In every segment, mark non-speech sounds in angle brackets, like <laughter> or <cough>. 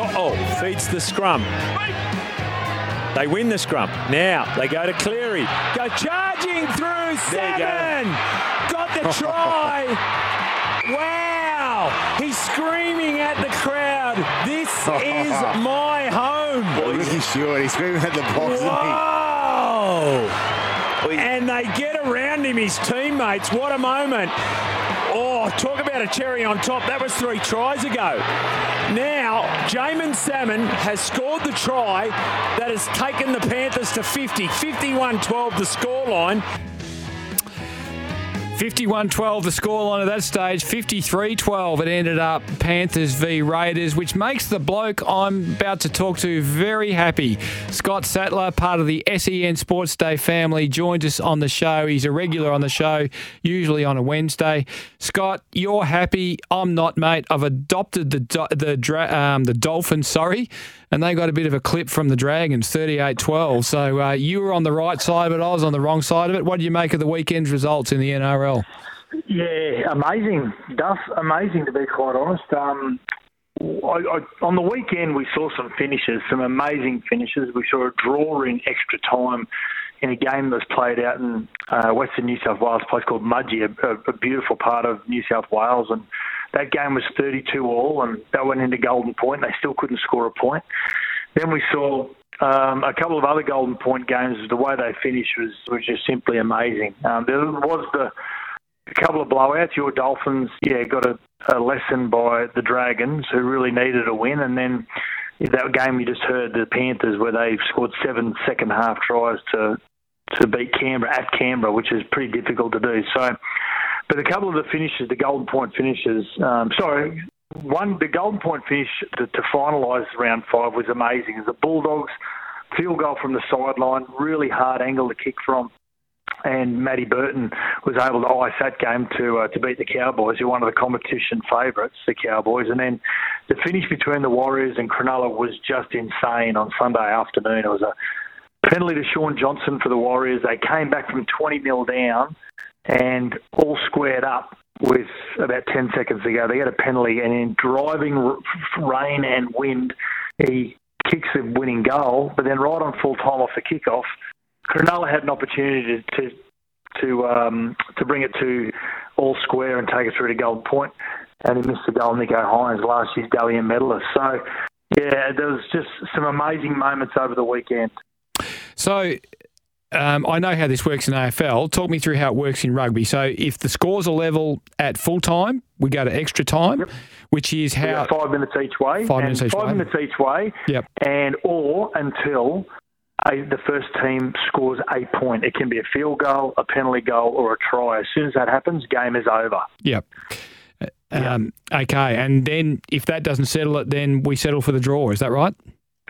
Oh, feeds the scrum. They win the scrum. Now they go to Cleary. Go charging through seven. Got the <laughs> try. wow. He's screaming at the crowd. This is <laughs> my home. Well, he's sure. He's screaming at the box, Whoa. And they get around him, his teammates. What a moment. Oh, talk about a cherry on top. That was three tries ago. Now, Jaeman Salmon has scored the try that has taken the Panthers to 50. 51 12 the scoreline. 51 12 the scoreline at that stage. 53 12 it ended up Panthers v Raiders, which makes the bloke I'm about to talk to very happy. Scott Sattler, part of the SEN Sportsday family, joins us on the show. He's a regular on the show, usually on a Wednesday. Scott, you're happy. I'm not, mate. I've adopted the the um, the Dolphins, sorry, and they got a bit of a clip from the Dragons, 38 12. So uh, you were on the right side of it, I was on the wrong side of it. What do you make of the weekend's results in the NRL? Yeah, amazing, Duff. Amazing to be quite honest. Um, I, I, on the weekend, we saw some finishes, some amazing finishes. We saw a draw in extra time in a game that was played out in uh, Western New South Wales, place called Mudgee, a, a, beautiful part of New South Wales. And that game was 32 all, and that went into Golden Point. They still couldn't score a point. Then we saw um, a couple of other Golden Point games. The way they finished was, was just simply amazing. Um, there was the a couple of blowouts. Your Dolphins, yeah, got a, a lesson by the Dragons, who really needed a win, and then that game you just heard, the Panthers, where they scored seven second half tries to to beat Canberra at Canberra, which is pretty difficult to do. So, but a couple of the finishes, the Golden Point finishes, um, sorry, one the Golden Point finish to, to finalise round five was amazing. The Bulldogs field goal from the sideline, really hard angle to kick from and Matty Burton was able to ice that game to uh, to beat the Cowboys, who were one of the competition favourites, the Cowboys. And then the finish between the Warriors and Cronulla was just insane on Sunday afternoon. It was a penalty to Shaun Johnson for the Warriors. They came back from 20 mil down and all squared up with about 10 seconds to go. They get a penalty, and in driving rain and wind, he kicks the winning goal. But then right on full time off the kickoff, Cronulla had an opportunity to to um, to bring it to all square and take it through to Golden Point, and he missed the goal. Nicho Hynes, last year's Dally medalist. So, yeah, there was just some amazing moments over the weekend. So. Um, I know how this works in AFL. Talk me through how it works in rugby. So, if the scores are level at full time, we go to extra time, yep. which is how five minutes each way. Five minutes each five way. minutes each way. Yep. And or until a, the first team scores a point. It can be a field goal, a penalty goal, or a try. As soon as that happens, game is over. Yep. Um, okay, and then if that doesn't settle it, then we settle for the draw. Is that right?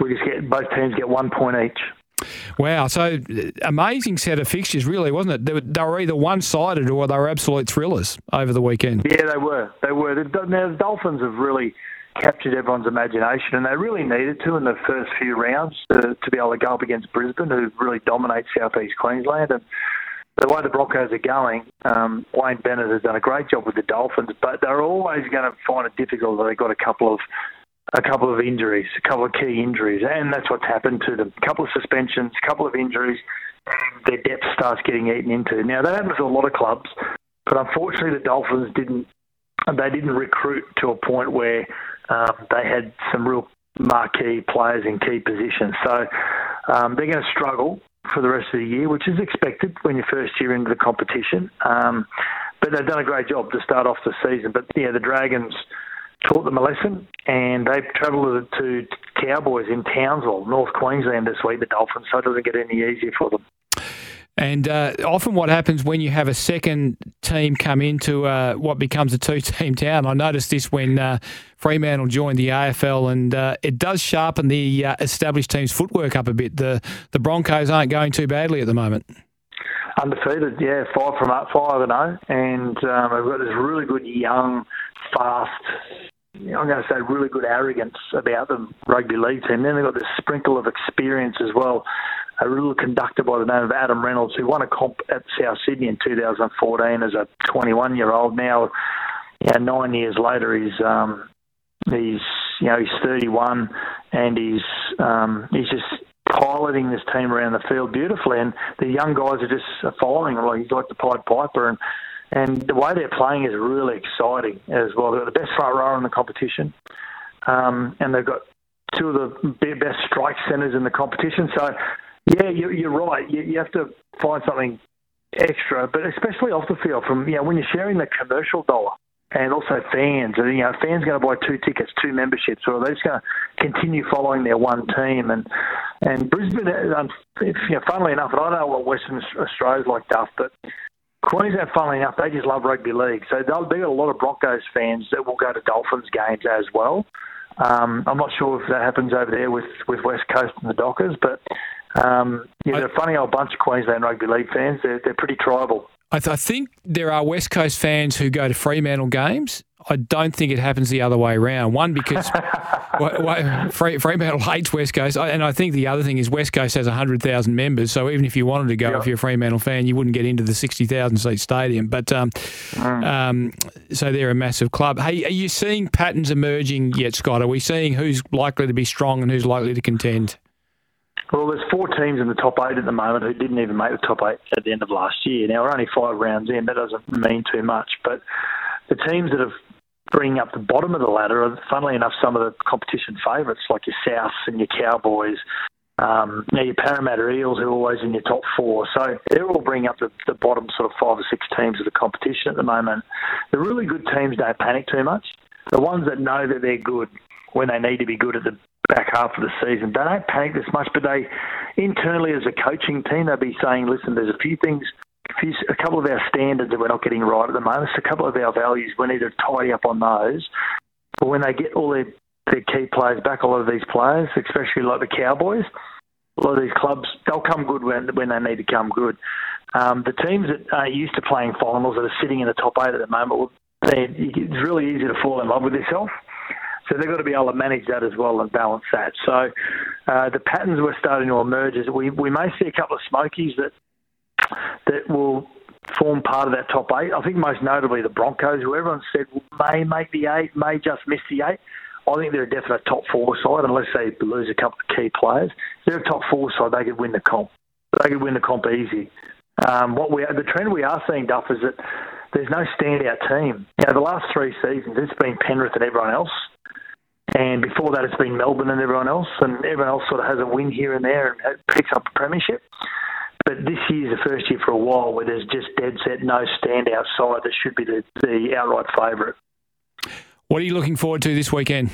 We just get both teams get one point each. Wow, so amazing set of fixtures, really, wasn't it? They were, they were either one-sided or they were absolute thrillers over the weekend. Yeah, they were. They were. Now the Dolphins have really captured everyone's imagination, and they really needed to in the first few rounds to, to be able to go up against Brisbane, who really dominates southeast Queensland. And the way the Broncos are going, um, Wayne Bennett has done a great job with the Dolphins, but they're always going to find it difficult that they've got a couple of a couple of injuries, a couple of key injuries, and that's what's happened to them. A couple of suspensions, a couple of injuries, and their depth starts getting eaten into. Now that happens to a lot of clubs, but unfortunately the Dolphins didn't. They didn't recruit to a point where um, they had some real marquee players in key positions. So um, they're going to struggle for the rest of the year, which is expected when you first year into the competition. Um, but they've done a great job to start off the season. But yeah, the Dragons taught them a lesson, and they've travelled to Cowboys in Townsville, North Queensland this week. The Dolphins, so it doesn't get any easier for them. And uh, often, what happens when you have a second team come into uh, what becomes a two-team <laughs> town? I noticed this when uh, Fremantle joined the AFL, and uh, it does sharpen the uh, established team's footwork up a bit. The the Broncos aren't going too badly at the moment. Undefeated, yeah, five from up, five and zero, and um, we've got this really good young, fast. I'm going to say really good arrogance about the rugby league team. Then they've got this sprinkle of experience as well. A real conductor by the name of Adam Reynolds, who won a comp at South Sydney in 2014 as a 21 year old. Now, you know, nine years later, he's um, he's you know he's 31 and he's um, he's just piloting this team around the field beautifully, and the young guys are just following him like he's like the Pied Piper, and and the way they're playing is really exciting as well. They've got the best front row in the competition, um, and they've got two of the best strike centres in the competition. So, yeah, you're, you're right. You, you have to find something extra, but especially off the field. From you know when you're sharing the commercial dollar, and also fans. You know, fans going to buy two tickets, two memberships, or are they just going to continue following their one team? And and Brisbane, um, if, you know, funnily enough, and I don't know what Western Australia's like, Duff, but Queensland, funnily enough, they just love rugby league. So they'll, got a lot of Broncos fans that will go to Dolphins games as well. Um, I'm not sure if that happens over there with, with West Coast and the Dockers, but um, yeah, they're a funny old bunch of Queensland rugby league fans. They're, they're pretty tribal. I, th- I, think there are West Coast fans who go to Fremantle games. I don't think it happens the other way around. One because <laughs> Fremantle hates West Coast, and I think the other thing is West Coast has hundred thousand members. So even if you wanted to go, if you're a Fremantle fan, you wouldn't get into the sixty thousand seat stadium. But um, mm. um, so they're a massive club. Hey, are you seeing patterns emerging yet, Scott? Are we seeing who's likely to be strong and who's likely to contend? Well, there's four teams in the top eight at the moment who didn't even make the top eight at the end of last year. Now we're only five rounds in. That doesn't mean too much, but the teams that have bringing up the bottom of the ladder are, funnily enough, some of the competition favourites like your Souths and your Cowboys. Um, now your Parramatta Eels are always in your top four, so they're all bringing up the, the bottom sort of five or six teams of the competition at the moment. The really good teams don't panic too much. The ones that know that they're good when they need to be good at the back half of the season. They don't panic this much, but they internally as a coaching team they'll be saying, listen, there's a few things, a, few, a couple of our standards that we're not getting right at the moment. It's a couple of our values. We need to tidy up on those. But when they get all their, their key players back, a lot of these players, especially like the Cowboys, a lot of these clubs, they'll come good when when they need to come good. Um, the teams that are used to playing finals that are sitting in the top eight at the moment, it's really easy to fall in love with yourself. So they've got to be able to manage that as well and balance that. So uh, the patterns we're starting to emerge is we, we may see a couple of smokies that that will form part of that top eight. I think most notably the Broncos, who everyone said may make the eight, may just miss the eight. I think they're a definite top four side unless they lose a couple of key players. They're a top four side. They could win the comp. They could win the comp easy. Um, what we the trend we are seeing, Duff, is that there's no standout team. You know, the last three seasons, it's been Penrith and everyone else. And before that, it's been Melbourne and everyone else, and everyone else sort of has a win here and there and picks up a premiership. But this year's the first year for a while where there's just dead set no standout side that should be the, the outright favourite. What are you looking forward to this weekend?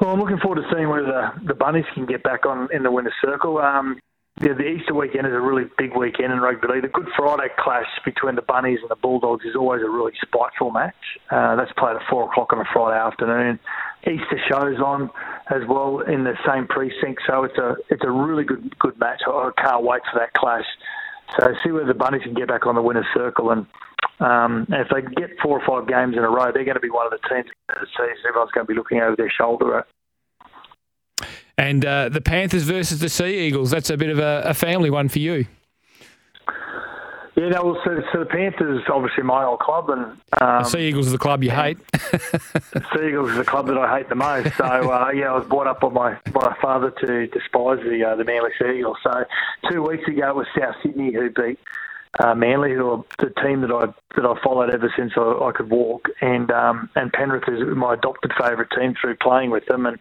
Well, I'm looking forward to seeing whether the, the Bunnies can get back on in the winner's circle. Um, yeah, the Easter weekend is a really big weekend in rugby league. The Good Friday clash between the Bunnies and the Bulldogs is always a really spiteful match. Uh, that's played at four o'clock on a Friday afternoon. Easter shows on as well in the same precinct, so it's a it's a really good good match. I can't wait for that clash. So see whether the Bunnies can get back on the winner's circle, and um, if they get four or five games in a row, they're going to be one of the teams that the season everyone's going to be looking over their shoulder at. And uh, the Panthers versus the Sea Eagles, that's a bit of a, a family one for you. Yeah, no, well, so, so the Panthers, obviously my old club, and um, the Sea Eagles is the club you hate. the <laughs> sea Eagles is the club that I hate the most. So uh, yeah, I was brought up by my by my father to despise the uh, the Manly Sea Eagles. So two weeks ago it was South Sydney who beat uh, Manly, who are the team that I that I followed ever since I, I could walk, and um, and Penrith is my adopted favourite team through playing with them, and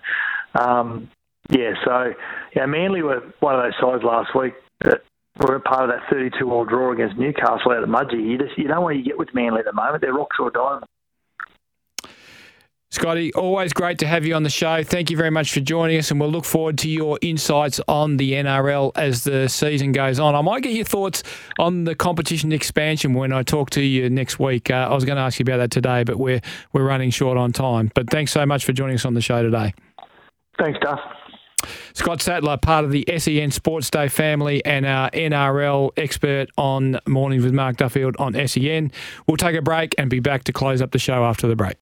um, yeah, so yeah, Manly were one of those sides last week that were a part of that 32-all draw against Newcastle out at Mudgee. You just you don't want to get with Manly at the moment. They're rocks or diamonds. Scotty, always great to have you on the show. Thank you very much for joining us, and we'll look forward to your insights on the NRL as the season goes on. I might get your thoughts on the competition expansion when I talk to you next week. Uh, I was going to ask you about that today, but we're we're running short on time. But thanks so much for joining us on the show today. Thanks, Duff. Scott Sattler, part of the SEN Sportsday family and our NRL expert on Mornings with Mark Duffield on SEN. We'll take a break and be back to close up the show after the break.